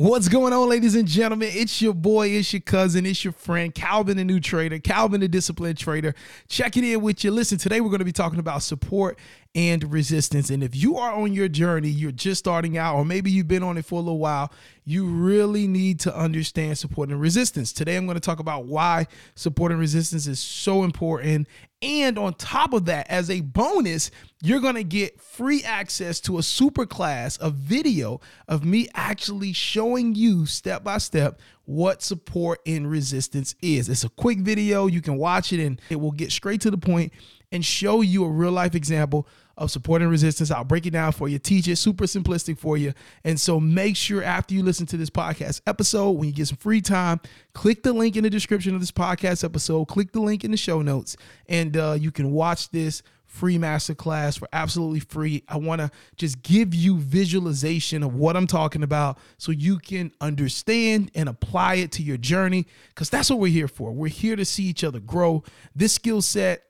What's going on, ladies and gentlemen? It's your boy, it's your cousin, it's your friend, Calvin, the new trader, Calvin, the disciplined trader. Checking in with you. Listen, today we're going to be talking about support and resistance. And if you are on your journey, you're just starting out, or maybe you've been on it for a little while, you really need to understand support and resistance. Today, I'm going to talk about why support and resistance is so important. And on top of that, as a bonus, you're going to get free access to a super class, a video of me actually showing you step by step what support and resistance is. It's a quick video. You can watch it and it will get straight to the point and show you a real life example of support and resistance. I'll break it down for you, teach it super simplistic for you. And so make sure after you listen to this podcast episode, when you get some free time, click the link in the description of this podcast episode, click the link in the show notes, and uh, you can watch this free masterclass for absolutely free. I want to just give you visualization of what I'm talking about so you can understand and apply it to your journey because that's what we're here for. We're here to see each other grow. This skill set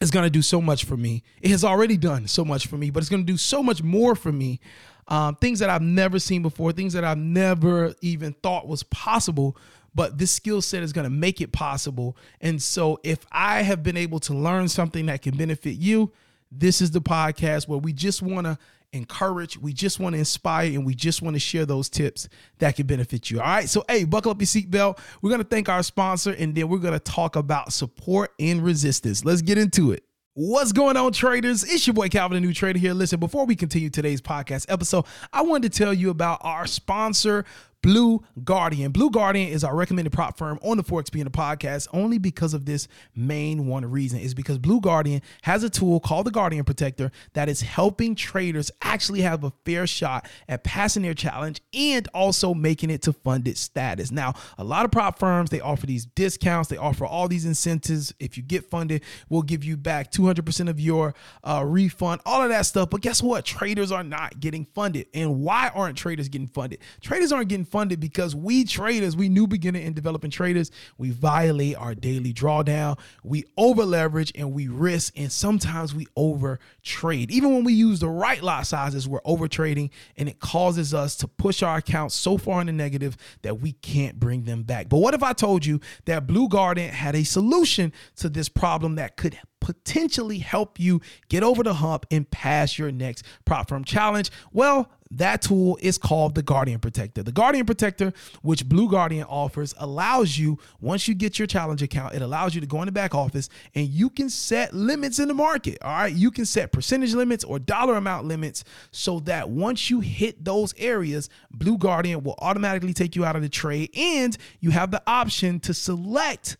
is going to do so much for me. It has already done so much for me, but it's going to do so much more for me. Um, things that I've never seen before, things that I've never even thought was possible. But this skill set is going to make it possible. And so, if I have been able to learn something that can benefit you, this is the podcast where we just want to encourage, we just want to inspire, and we just want to share those tips that can benefit you. All right. So, hey, buckle up your seatbelt. We're going to thank our sponsor and then we're going to talk about support and resistance. Let's get into it. What's going on, traders? It's your boy Calvin, the new trader here. Listen, before we continue today's podcast episode, I wanted to tell you about our sponsor, Blue Guardian. Blue Guardian is our recommended prop firm on the Forex Beginner podcast only because of this main one reason is because Blue Guardian has a tool called the Guardian Protector that is helping traders actually have a fair shot at passing their challenge and also making it to funded status. Now, a lot of prop firms, they offer these discounts, they offer all these incentives. If you get funded, we'll give you back 200% of your uh, refund, all of that stuff. But guess what? Traders are not getting funded. And why aren't traders getting funded? Traders aren't getting funded because we traders, we new beginner and developing traders, we violate our daily drawdown, we over leverage and we risk, and sometimes we over trade. Even when we use the right lot sizes, we're over trading, and it causes us to push our accounts so far in the negative that we can't bring them back. But what if I told you that Blue Guardian had a solution to this problem that could potentially help you get over the hump and pass your next prop firm challenge? Well, that tool is called the Guardian Protector. The Guardian Protector, which Blue Guardian offers, allows you, once you get your challenge account, it allows you to go in the back office and you can set limits in the market. All right. You can set percentage limits or dollar amount limits so that once you hit those areas, Blue Guardian will automatically take you out of the trade and you have the option to select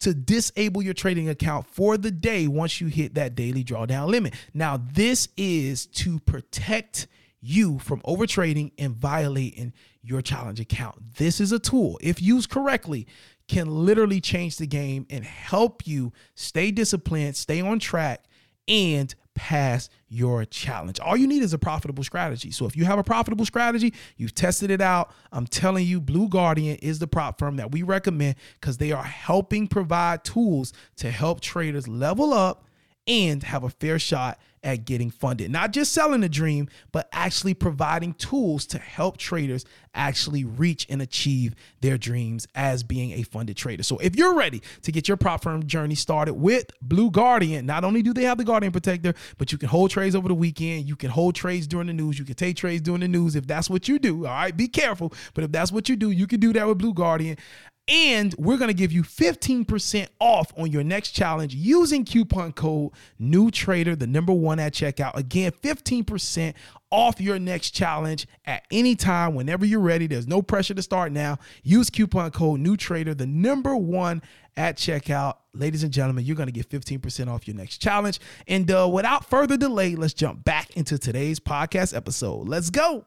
to disable your trading account for the day once you hit that daily drawdown limit. Now, this is to protect you from overtrading and violating your challenge account. This is a tool, if used correctly, can literally change the game and help you stay disciplined, stay on track, and pass your challenge. All you need is a profitable strategy. So if you have a profitable strategy, you've tested it out, I'm telling you, Blue Guardian is the prop firm that we recommend because they are helping provide tools to help traders level up and have a fair shot at getting funded. Not just selling a dream, but actually providing tools to help traders actually reach and achieve their dreams as being a funded trader. So if you're ready to get your prop firm journey started with Blue Guardian, not only do they have the Guardian Protector, but you can hold trades over the weekend, you can hold trades during the news, you can take trades during the news if that's what you do. All right, be careful, but if that's what you do, you can do that with Blue Guardian. And we're going to give you 15% off on your next challenge using coupon code new trader, the number one at checkout. Again, 15% off your next challenge at any time, whenever you're ready. There's no pressure to start now. Use coupon code new trader, the number one at checkout. Ladies and gentlemen, you're going to get 15% off your next challenge. And uh, without further delay, let's jump back into today's podcast episode. Let's go.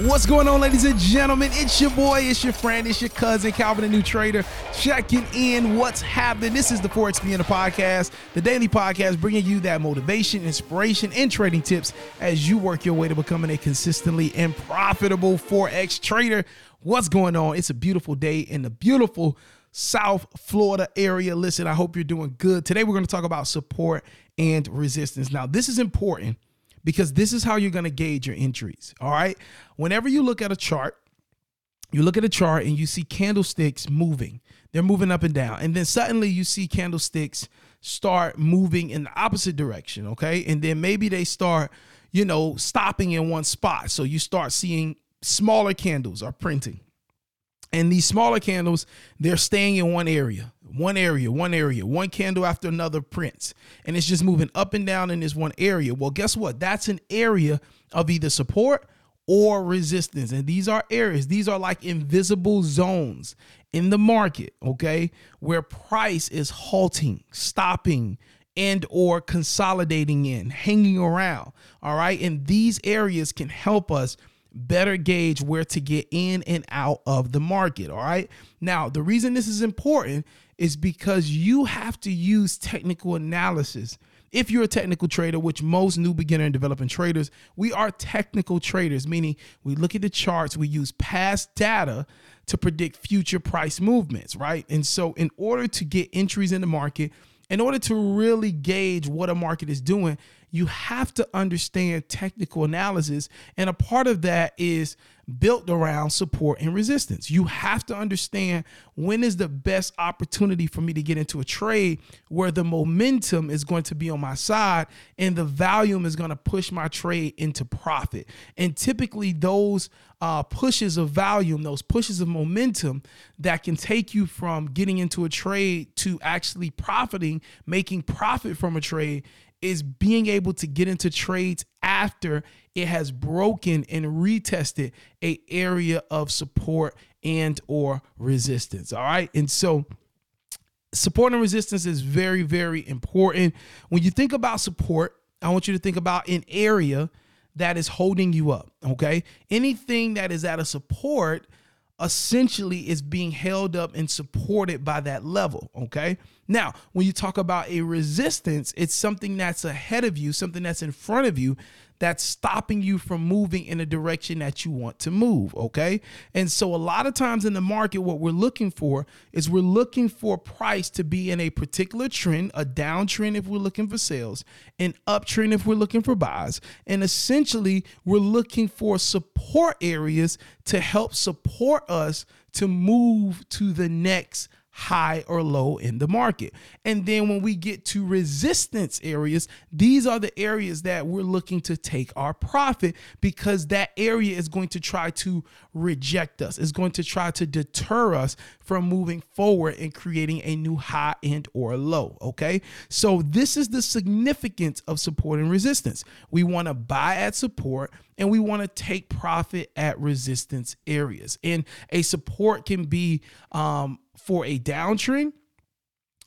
What's going on, ladies and gentlemen? It's your boy, it's your friend, it's your cousin, Calvin, the new trader, checking in. What's happening? This is the Forex Beginner Podcast, the daily podcast bringing you that motivation, inspiration, and trading tips as you work your way to becoming a consistently and profitable Forex trader. What's going on? It's a beautiful day in the beautiful South Florida area. Listen, I hope you're doing good. Today, we're going to talk about support and resistance. Now, this is important because this is how you're going to gauge your entries. All right. Whenever you look at a chart, you look at a chart and you see candlesticks moving, they're moving up and down. And then suddenly you see candlesticks start moving in the opposite direction. Okay. And then maybe they start, you know, stopping in one spot. So you start seeing smaller candles are printing. And these smaller candles, they're staying in one area one area, one area, one candle after another prints. And it's just moving up and down in this one area. Well, guess what? That's an area of either support or resistance. And these are areas, these are like invisible zones in the market, okay, where price is halting, stopping, and or consolidating in, hanging around. All right. And these areas can help us better gauge where to get in and out of the market. All right. Now, the reason this is important is because you have to use technical analysis. If you're a technical trader, which most new beginner and developing traders, we are technical traders, meaning we look at the charts, we use past data to predict future price movements, right? And so, in order to get entries in the market, in order to really gauge what a market is doing, you have to understand technical analysis. And a part of that is built around support and resistance. You have to understand when is the best opportunity for me to get into a trade where the momentum is going to be on my side and the volume is going to push my trade into profit. And typically, those uh, pushes of volume, those pushes of momentum that can take you from getting into a trade to actually profiting, making profit from a trade is being able to get into trades after it has broken and retested a area of support and or resistance all right? And so support and resistance is very very important. When you think about support i want you to think about an area that is holding you up okay? Anything that is at a support essentially is being held up and supported by that level. Okay. Now, when you talk about a resistance, it's something that's ahead of you, something that's in front of you that's stopping you from moving in a direction that you want to move. Okay. And so, a lot of times in the market, what we're looking for is we're looking for price to be in a particular trend, a downtrend if we're looking for sales, an uptrend if we're looking for buys. And essentially, we're looking for support areas to help support us to move to the next high or low in the market. And then when we get to resistance areas, these are the areas that we're looking to take our profit because that area is going to try to reject us, is going to try to deter us from moving forward and creating a new high end or low. Okay. So this is the significance of support and resistance. We want to buy at support and we want to take profit at resistance areas. And a support can be um, for a downtrend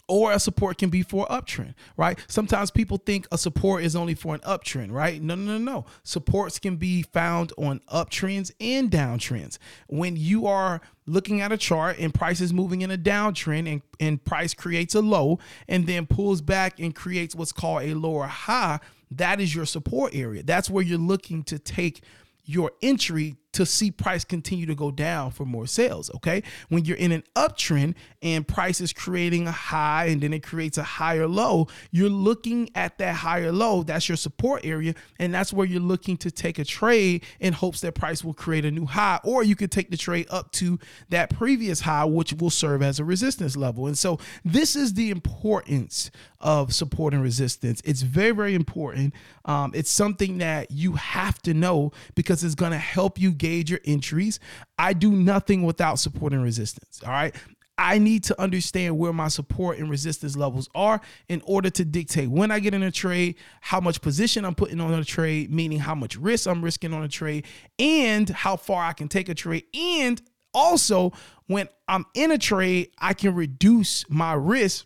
or a support can be for uptrend, right? Sometimes people think a support is only for an uptrend, right? No, no, no, no. Supports can be found on uptrends and downtrends. When you are looking at a chart and price is moving in a downtrend and, and price creates a low and then pulls back and creates what's called a lower high, that is your support area. That's where you're looking to take your entry to see price continue to go down for more sales. Okay. When you're in an uptrend and price is creating a high and then it creates a higher low, you're looking at that higher low. That's your support area. And that's where you're looking to take a trade in hopes that price will create a new high. Or you could take the trade up to that previous high, which will serve as a resistance level. And so this is the importance of support and resistance. It's very, very important. Um, it's something that you have to know because it's going to help you gauge your entries. I do nothing without support and resistance. All right. I need to understand where my support and resistance levels are in order to dictate when I get in a trade, how much position I'm putting on a trade, meaning how much risk I'm risking on a trade, and how far I can take a trade. And also, when I'm in a trade, I can reduce my risk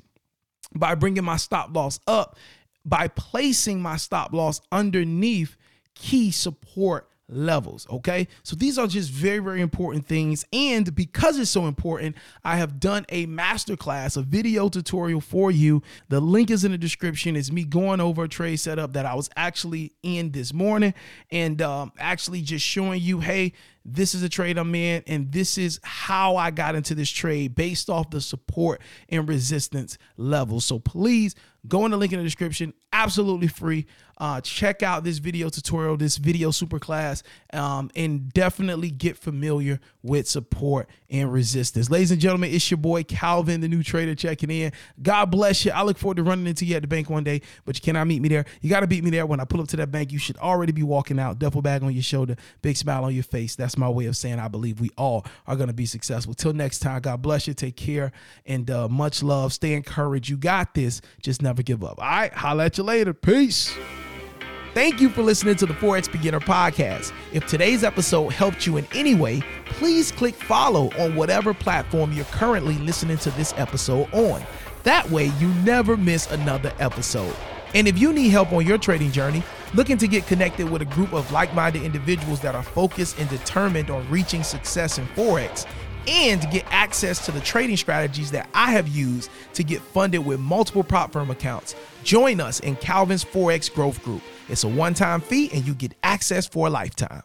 by bringing my stop loss up by placing my stop loss underneath key support levels. Okay. So these are just very, very important things. And because it's so important, I have done a masterclass, a video tutorial for you. The link is in the description. It's me going over a trade setup that I was actually in this morning and um, actually just showing you, hey, this is a trade I'm in, and this is how I got into this trade based off the support and resistance levels. So please go in the link in the description, absolutely free. Uh, check out this video tutorial, this video super class, um, and definitely get familiar with support and resistance. Ladies and gentlemen, it's your boy Calvin, the new trader, checking in. God bless you. I look forward to running into you at the bank one day, but you cannot meet me there. You got to beat me there. When I pull up to that bank, you should already be walking out, duffel bag on your shoulder, big smile on your face. That's my way of saying I believe we all are going to be successful. Till next time, God bless you. Take care and uh, much love. Stay encouraged. You got this. Just never give up. All right. Holla at you later. Peace. Thank you for listening to the Forex Beginner Podcast. If today's episode helped you in any way, please click follow on whatever platform you're currently listening to this episode on. That way, you never miss another episode. And if you need help on your trading journey, looking to get connected with a group of like minded individuals that are focused and determined on reaching success in Forex, and get access to the trading strategies that I have used to get funded with multiple prop firm accounts, join us in Calvin's Forex Growth Group. It's a one time fee and you get access for a lifetime.